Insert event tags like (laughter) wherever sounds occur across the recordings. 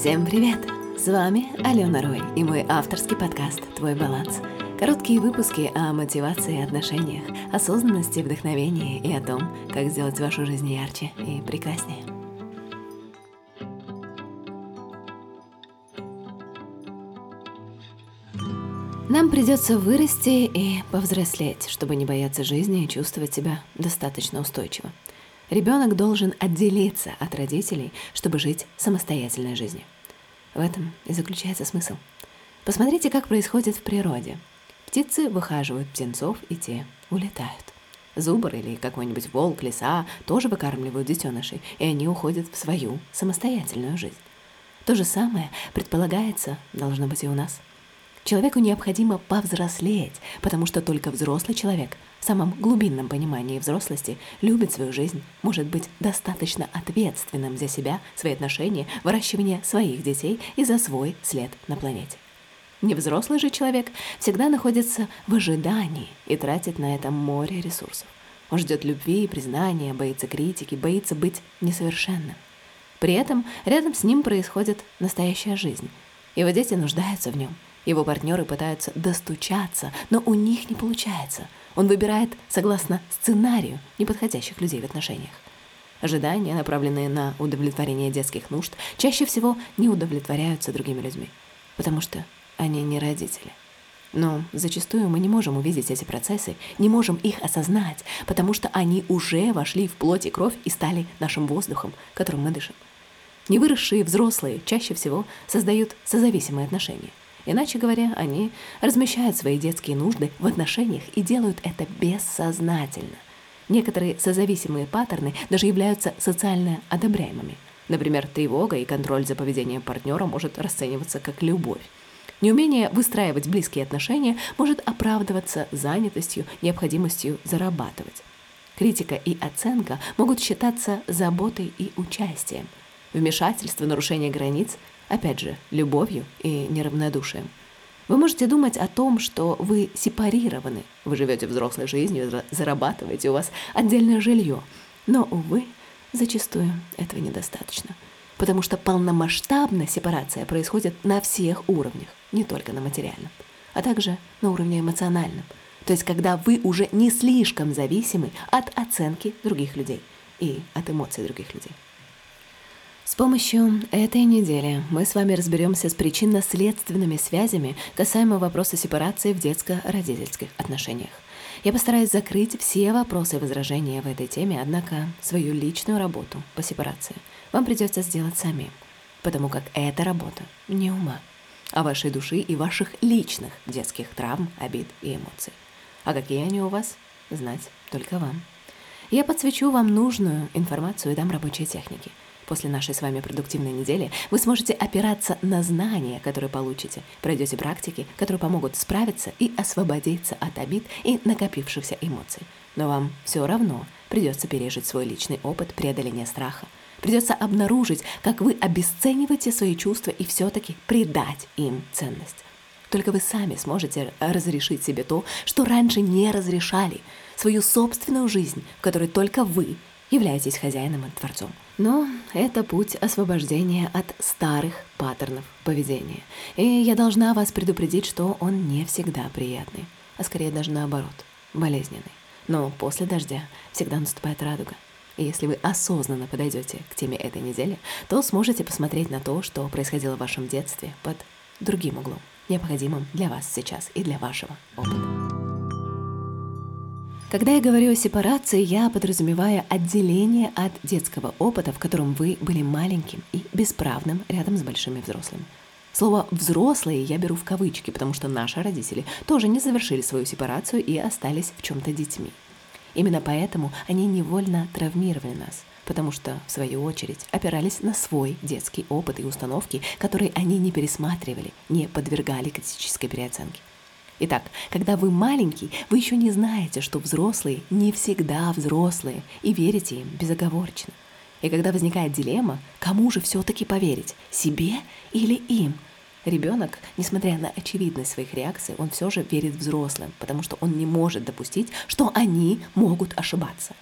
Всем привет! С вами Алена Рой и мой авторский подкаст «Твой баланс». Короткие выпуски о мотивации и отношениях, осознанности, вдохновении и о том, как сделать вашу жизнь ярче и прекраснее. Нам придется вырасти и повзрослеть, чтобы не бояться жизни и чувствовать себя достаточно устойчиво. Ребенок должен отделиться от родителей, чтобы жить самостоятельной жизнью. В этом и заключается смысл. Посмотрите, как происходит в природе. Птицы выхаживают птенцов, и те улетают. Зубр или какой-нибудь волк, лиса тоже выкармливают детенышей, и они уходят в свою самостоятельную жизнь. То же самое предполагается, должно быть и у нас – Человеку необходимо повзрослеть, потому что только взрослый человек в самом глубинном понимании взрослости любит свою жизнь, может быть достаточно ответственным за себя, свои отношения, выращивание своих детей и за свой след на планете. Невзрослый же человек всегда находится в ожидании и тратит на это море ресурсов. Он ждет любви и признания, боится критики, боится быть несовершенным. При этом рядом с ним происходит настоящая жизнь. Его дети нуждаются в нем – его партнеры пытаются достучаться, но у них не получается. Он выбирает согласно сценарию неподходящих людей в отношениях. Ожидания, направленные на удовлетворение детских нужд, чаще всего не удовлетворяются другими людьми, потому что они не родители. Но зачастую мы не можем увидеть эти процессы, не можем их осознать, потому что они уже вошли в плоть и кровь и стали нашим воздухом, которым мы дышим. Невыросшие взрослые чаще всего создают созависимые отношения. Иначе говоря, они размещают свои детские нужды в отношениях и делают это бессознательно. Некоторые созависимые паттерны даже являются социально одобряемыми. Например, тревога и контроль за поведением партнера может расцениваться как любовь. Неумение выстраивать близкие отношения может оправдываться занятостью, необходимостью зарабатывать. Критика и оценка могут считаться заботой и участием. Вмешательство, нарушение границ опять же, любовью и неравнодушием. Вы можете думать о том, что вы сепарированы, вы живете взрослой жизнью, зарабатываете, у вас отдельное жилье. Но, увы, зачастую этого недостаточно. Потому что полномасштабная сепарация происходит на всех уровнях, не только на материальном, а также на уровне эмоциональном. То есть когда вы уже не слишком зависимы от оценки других людей и от эмоций других людей. С помощью этой недели мы с вами разберемся с причинно-следственными связями касаемо вопроса сепарации в детско-родительских отношениях. Я постараюсь закрыть все вопросы и возражения в этой теме, однако свою личную работу по сепарации вам придется сделать самим, потому как эта работа не ума, а вашей души и ваших личных детских травм, обид и эмоций. А какие они у вас, знать только вам. Я подсвечу вам нужную информацию и дам рабочие техники – После нашей с вами продуктивной недели вы сможете опираться на знания, которые получите, пройдете практики, которые помогут справиться и освободиться от обид и накопившихся эмоций. Но вам все равно придется пережить свой личный опыт преодоления страха. Придется обнаружить, как вы обесцениваете свои чувства и все-таки придать им ценность. Только вы сами сможете разрешить себе то, что раньше не разрешали, свою собственную жизнь, в которой только вы являетесь хозяином и творцом. Но это путь освобождения от старых паттернов поведения. И я должна вас предупредить, что он не всегда приятный, а скорее даже наоборот, болезненный. Но после дождя всегда наступает радуга. И если вы осознанно подойдете к теме этой недели, то сможете посмотреть на то, что происходило в вашем детстве под другим углом, необходимым для вас сейчас и для вашего опыта. Когда я говорю о сепарации, я подразумеваю отделение от детского опыта, в котором вы были маленьким и бесправным рядом с большими взрослыми. Слово «взрослые» я беру в кавычки, потому что наши родители тоже не завершили свою сепарацию и остались в чем-то детьми. Именно поэтому они невольно травмировали нас, потому что, в свою очередь, опирались на свой детский опыт и установки, которые они не пересматривали, не подвергали критической переоценке. Итак, когда вы маленький, вы еще не знаете, что взрослые не всегда взрослые, и верите им безоговорочно. И когда возникает дилемма, кому же все-таки поверить, себе или им? Ребенок, несмотря на очевидность своих реакций, он все же верит взрослым, потому что он не может допустить, что они могут ошибаться.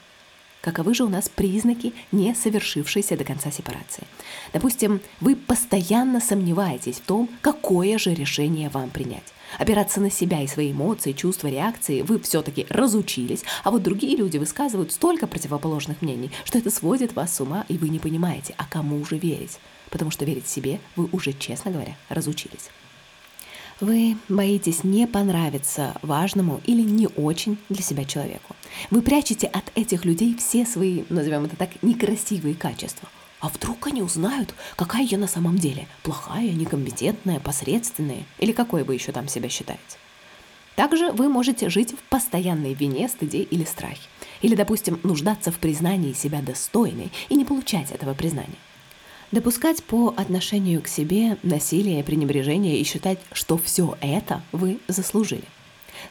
Каковы же у нас признаки не совершившейся до конца сепарации? Допустим, вы постоянно сомневаетесь в том, какое же решение вам принять. Опираться на себя и свои эмоции, чувства, реакции вы все-таки разучились, а вот другие люди высказывают столько противоположных мнений, что это сводит вас с ума, и вы не понимаете, а кому же верить. Потому что верить себе вы уже, честно говоря, разучились. Вы боитесь не понравиться важному или не очень для себя человеку. Вы прячете от этих людей все свои, назовем это так, некрасивые качества. А вдруг они узнают, какая я на самом деле? Плохая, некомпетентная, посредственная? Или какой вы еще там себя считаете? Также вы можете жить в постоянной вине, стыде или страхе. Или, допустим, нуждаться в признании себя достойной и не получать этого признания. Допускать по отношению к себе насилие, пренебрежение и считать, что все это вы заслужили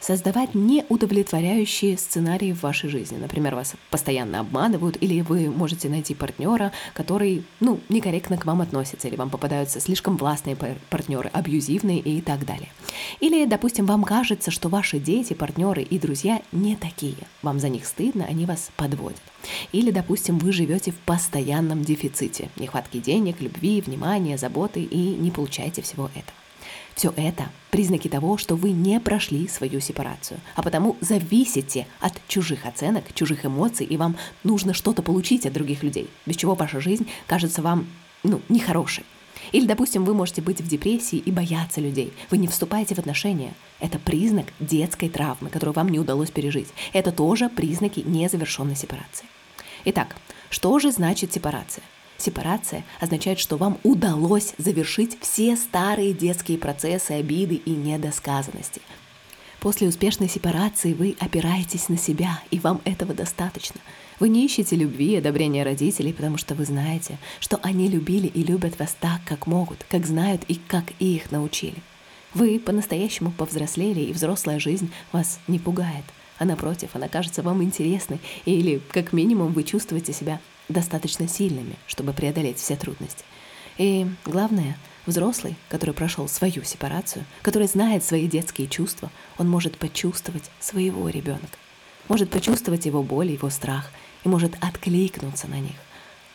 создавать неудовлетворяющие сценарии в вашей жизни. Например, вас постоянно обманывают, или вы можете найти партнера, который, ну, некорректно к вам относится, или вам попадаются слишком властные партнеры, абьюзивные и так далее. Или, допустим, вам кажется, что ваши дети, партнеры и друзья не такие. Вам за них стыдно, они вас подводят. Или, допустим, вы живете в постоянном дефиците, нехватки денег, любви, внимания, заботы и не получаете всего этого. Все это признаки того, что вы не прошли свою сепарацию, а потому зависите от чужих оценок, чужих эмоций, и вам нужно что-то получить от других людей, без чего ваша жизнь кажется вам, ну, нехорошей. Или, допустим, вы можете быть в депрессии и бояться людей. Вы не вступаете в отношения. Это признак детской травмы, которую вам не удалось пережить. Это тоже признаки незавершенной сепарации. Итак, что же значит сепарация? Сепарация означает, что вам удалось завершить все старые детские процессы обиды и недосказанности. После успешной сепарации вы опираетесь на себя, и вам этого достаточно. Вы не ищете любви и одобрения родителей, потому что вы знаете, что они любили и любят вас так, как могут, как знают и как их научили. Вы по-настоящему повзрослели, и взрослая жизнь вас не пугает, а напротив, она кажется вам интересной, или, как минимум, вы чувствуете себя достаточно сильными, чтобы преодолеть все трудности. И главное, взрослый, который прошел свою сепарацию, который знает свои детские чувства, он может почувствовать своего ребенка, может почувствовать его боль, его страх и может откликнуться на них.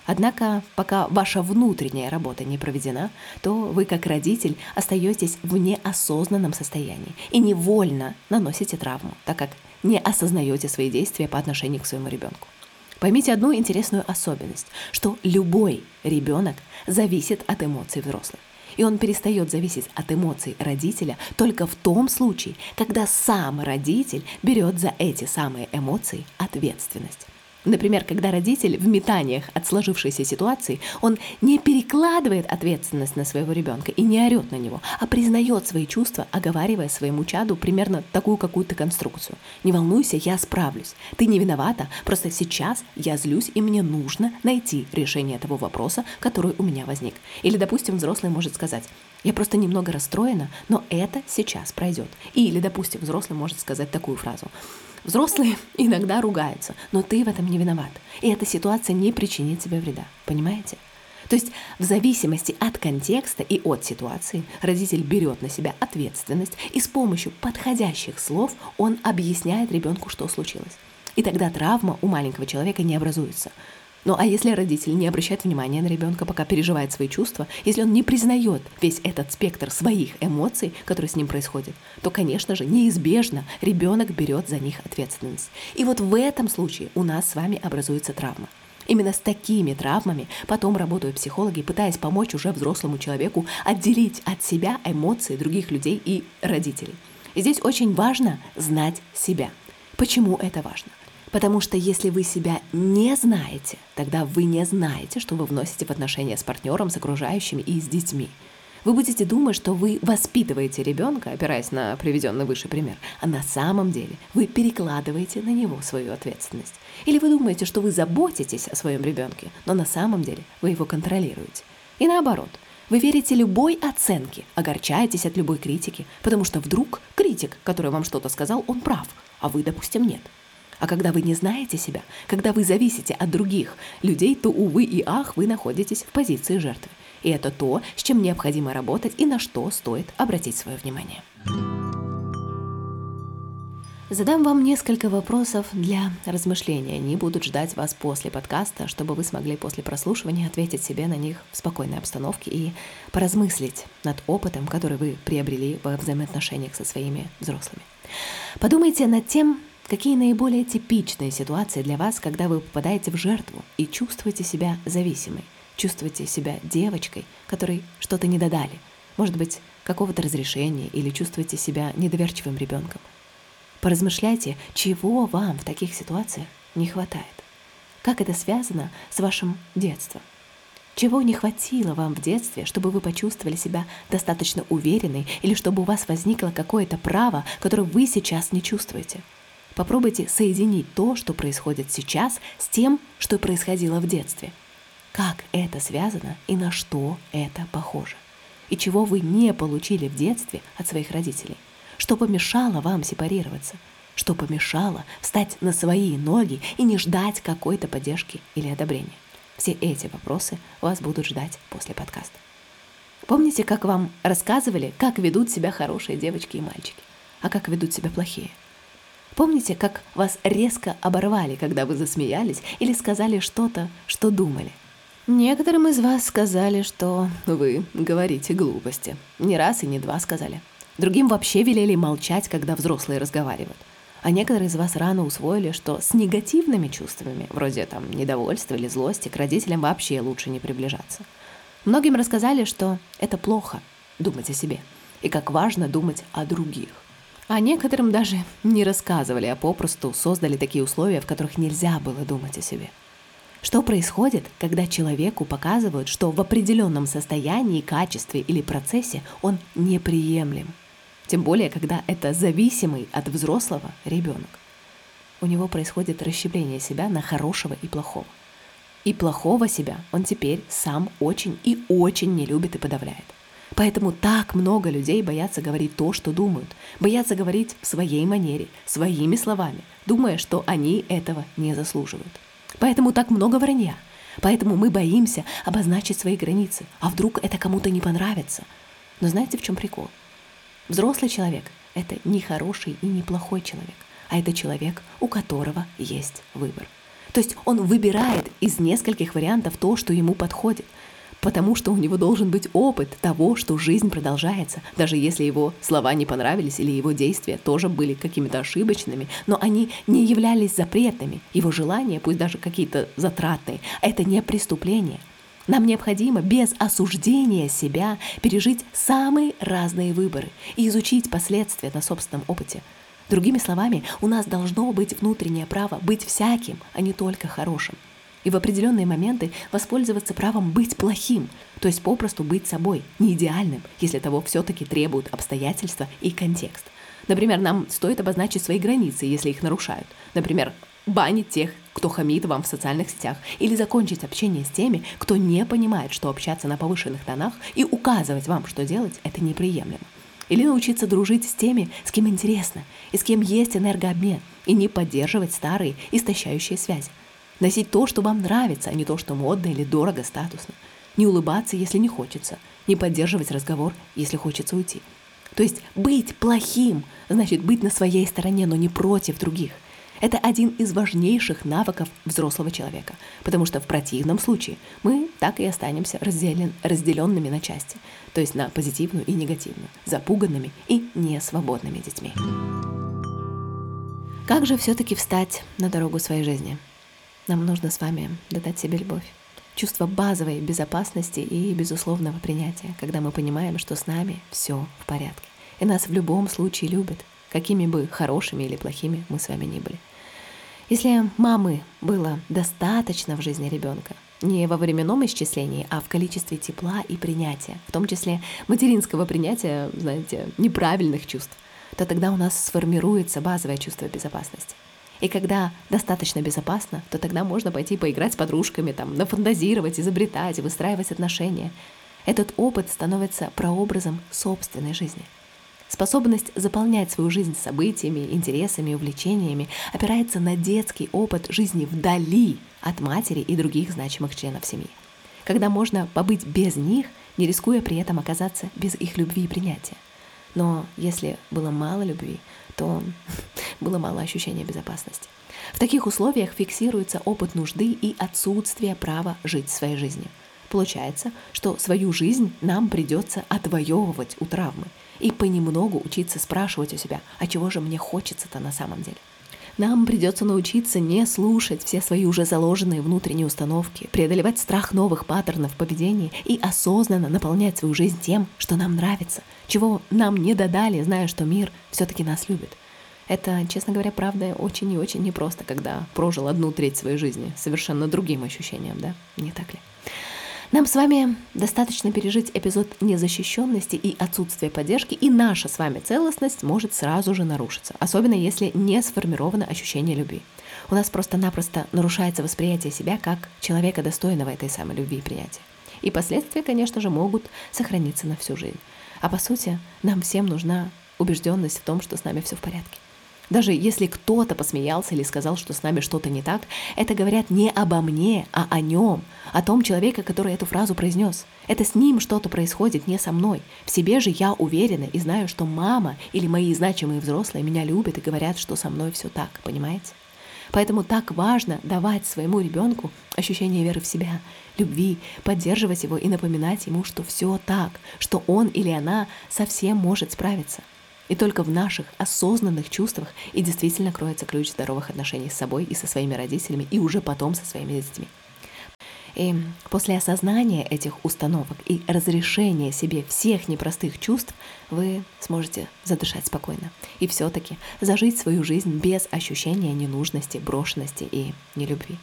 Однако, пока ваша внутренняя работа не проведена, то вы, как родитель, остаетесь в неосознанном состоянии и невольно наносите травму, так как не осознаете свои действия по отношению к своему ребенку. Поймите одну интересную особенность, что любой ребенок зависит от эмоций взрослых. И он перестает зависеть от эмоций родителя только в том случае, когда сам родитель берет за эти самые эмоции ответственность. Например, когда родитель в метаниях от сложившейся ситуации, он не перекладывает ответственность на своего ребенка и не орет на него, а признает свои чувства, оговаривая своему чаду примерно такую какую-то конструкцию. «Не волнуйся, я справлюсь. Ты не виновата, просто сейчас я злюсь, и мне нужно найти решение этого вопроса, который у меня возник». Или, допустим, взрослый может сказать я просто немного расстроена, но это сейчас пройдет. Или, допустим, взрослый может сказать такую фразу. Взрослые (laughs) иногда ругаются, но ты в этом не виноват. И эта ситуация не причинит тебе вреда. Понимаете? То есть в зависимости от контекста и от ситуации родитель берет на себя ответственность и с помощью подходящих слов он объясняет ребенку, что случилось. И тогда травма у маленького человека не образуется. Ну а если родитель не обращает внимания на ребенка, пока переживает свои чувства, если он не признает весь этот спектр своих эмоций, которые с ним происходят, то, конечно же, неизбежно ребенок берет за них ответственность. И вот в этом случае у нас с вами образуется травма. Именно с такими травмами потом работают психологи, пытаясь помочь уже взрослому человеку отделить от себя эмоции других людей и родителей. И здесь очень важно знать себя. Почему это важно? Потому что если вы себя не знаете, тогда вы не знаете, что вы вносите в отношения с партнером, с окружающими и с детьми. Вы будете думать, что вы воспитываете ребенка, опираясь на приведенный выше пример, а на самом деле вы перекладываете на него свою ответственность. Или вы думаете, что вы заботитесь о своем ребенке, но на самом деле вы его контролируете. И наоборот, вы верите любой оценке, огорчаетесь от любой критики, потому что вдруг критик, который вам что-то сказал, он прав, а вы, допустим, нет. А когда вы не знаете себя, когда вы зависите от других людей, то, увы и ах, вы находитесь в позиции жертвы. И это то, с чем необходимо работать и на что стоит обратить свое внимание. Задам вам несколько вопросов для размышления. Они будут ждать вас после подкаста, чтобы вы смогли после прослушивания ответить себе на них в спокойной обстановке и поразмыслить над опытом, который вы приобрели во взаимоотношениях со своими взрослыми. Подумайте над тем, какие наиболее типичные ситуации для вас, когда вы попадаете в жертву и чувствуете себя зависимой, чувствуете себя девочкой, которой что-то не додали, может быть, какого-то разрешения или чувствуете себя недоверчивым ребенком. Поразмышляйте, чего вам в таких ситуациях не хватает. Как это связано с вашим детством? Чего не хватило вам в детстве, чтобы вы почувствовали себя достаточно уверенной или чтобы у вас возникло какое-то право, которое вы сейчас не чувствуете? Попробуйте соединить то, что происходит сейчас, с тем, что происходило в детстве. Как это связано и на что это похоже? И чего вы не получили в детстве от своих родителей – что помешало вам сепарироваться? Что помешало встать на свои ноги и не ждать какой-то поддержки или одобрения? Все эти вопросы вас будут ждать после подкаста. Помните, как вам рассказывали, как ведут себя хорошие девочки и мальчики, а как ведут себя плохие? Помните, как вас резко оборвали, когда вы засмеялись или сказали что-то, что думали? Некоторым из вас сказали, что вы говорите глупости. Не раз и не два сказали – Другим вообще велели молчать, когда взрослые разговаривают. А некоторые из вас рано усвоили, что с негативными чувствами, вроде там недовольства или злости, к родителям вообще лучше не приближаться. Многим рассказали, что это плохо думать о себе, и как важно думать о других. А некоторым даже не рассказывали, а попросту создали такие условия, в которых нельзя было думать о себе. Что происходит, когда человеку показывают, что в определенном состоянии, качестве или процессе он неприемлем – тем более, когда это зависимый от взрослого ребенок. У него происходит расщепление себя на хорошего и плохого. И плохого себя он теперь сам очень и очень не любит и подавляет. Поэтому так много людей боятся говорить то, что думают, боятся говорить в своей манере, своими словами, думая, что они этого не заслуживают. Поэтому так много вранья. Поэтому мы боимся обозначить свои границы. А вдруг это кому-то не понравится? Но знаете, в чем прикол? Взрослый человек — это не хороший и не плохой человек, а это человек, у которого есть выбор. То есть он выбирает из нескольких вариантов то, что ему подходит, потому что у него должен быть опыт того, что жизнь продолжается, даже если его слова не понравились или его действия тоже были какими-то ошибочными, но они не являлись запретными. Его желания, пусть даже какие-то затратные, это не преступление — нам необходимо без осуждения себя пережить самые разные выборы и изучить последствия на собственном опыте. Другими словами, у нас должно быть внутреннее право быть всяким, а не только хорошим. И в определенные моменты воспользоваться правом быть плохим, то есть попросту быть собой, не идеальным, если того все-таки требуют обстоятельства и контекст. Например, нам стоит обозначить свои границы, если их нарушают. Например, банить тех, кто хамит вам в социальных сетях, или закончить общение с теми, кто не понимает, что общаться на повышенных тонах и указывать вам, что делать, это неприемлемо. Или научиться дружить с теми, с кем интересно, и с кем есть энергообмен, и не поддерживать старые, истощающие связи. Носить то, что вам нравится, а не то, что модно или дорого, статусно. Не улыбаться, если не хочется. Не поддерживать разговор, если хочется уйти. То есть быть плохим значит быть на своей стороне, но не против других – это один из важнейших навыков взрослого человека, потому что в противном случае мы так и останемся разделен, разделенными на части, то есть на позитивную и негативную, запуганными и несвободными детьми. Как же все-таки встать на дорогу своей жизни? Нам нужно с вами дать себе любовь. Чувство базовой безопасности и безусловного принятия, когда мы понимаем, что с нами все в порядке. И нас в любом случае любят, какими бы хорошими или плохими мы с вами ни были. Если мамы было достаточно в жизни ребенка, не во временном исчислении, а в количестве тепла и принятия, в том числе материнского принятия, знаете, неправильных чувств, то тогда у нас сформируется базовое чувство безопасности. И когда достаточно безопасно, то тогда можно пойти поиграть с подружками, там, нафантазировать, изобретать, выстраивать отношения. Этот опыт становится прообразом собственной жизни — Способность заполнять свою жизнь событиями, интересами, увлечениями опирается на детский опыт жизни вдали от матери и других значимых членов семьи. Когда можно побыть без них, не рискуя при этом оказаться без их любви и принятия. Но если было мало любви, то было мало ощущения безопасности. В таких условиях фиксируется опыт нужды и отсутствие права жить своей жизнью. Получается, что свою жизнь нам придется отвоевывать у травмы и понемногу учиться спрашивать у себя, а чего же мне хочется-то на самом деле. Нам придется научиться не слушать все свои уже заложенные внутренние установки, преодолевать страх новых паттернов поведения и осознанно наполнять свою жизнь тем, что нам нравится, чего нам не додали, зная, что мир все-таки нас любит. Это, честно говоря, правда очень и очень непросто, когда прожил одну треть своей жизни совершенно другим ощущением, да? Не так ли? Нам с вами достаточно пережить эпизод незащищенности и отсутствия поддержки, и наша с вами целостность может сразу же нарушиться, особенно если не сформировано ощущение любви. У нас просто-напросто нарушается восприятие себя как человека, достойного этой самой любви и принятия. И последствия, конечно же, могут сохраниться на всю жизнь. А по сути, нам всем нужна убежденность в том, что с нами все в порядке. Даже если кто-то посмеялся или сказал, что с нами что-то не так, это говорят не обо мне, а о нем, о том человеке, который эту фразу произнес. Это с ним что-то происходит, не со мной. В себе же я уверена и знаю, что мама или мои значимые взрослые меня любят и говорят, что со мной все так, понимаете? Поэтому так важно давать своему ребенку ощущение веры в себя, любви, поддерживать его и напоминать ему, что все так, что он или она совсем может справиться. И только в наших осознанных чувствах и действительно кроется ключ здоровых отношений с собой и со своими родителями, и уже потом со своими детьми. И после осознания этих установок и разрешения себе всех непростых чувств вы сможете задышать спокойно и все-таки зажить свою жизнь без ощущения ненужности, брошенности и нелюбви.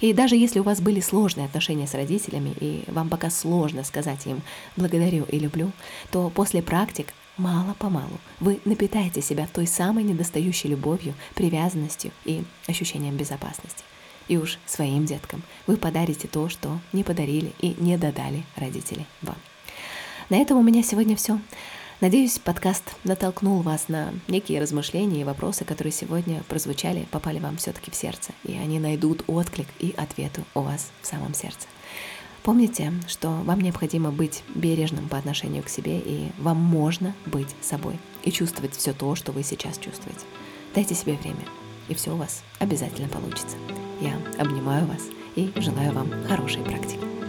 И даже если у вас были сложные отношения с родителями, и вам пока сложно сказать им «благодарю» и «люблю», то после практик мало-помалу вы напитаете себя той самой недостающей любовью, привязанностью и ощущением безопасности. И уж своим деткам вы подарите то, что не подарили и не додали родители вам. На этом у меня сегодня все. Надеюсь, подкаст натолкнул вас на некие размышления и вопросы, которые сегодня прозвучали, попали вам все-таки в сердце, и они найдут отклик и ответы у вас в самом сердце. Помните, что вам необходимо быть бережным по отношению к себе, и вам можно быть собой и чувствовать все то, что вы сейчас чувствуете. Дайте себе время, и все у вас обязательно получится. Я обнимаю вас и желаю вам хорошей практики.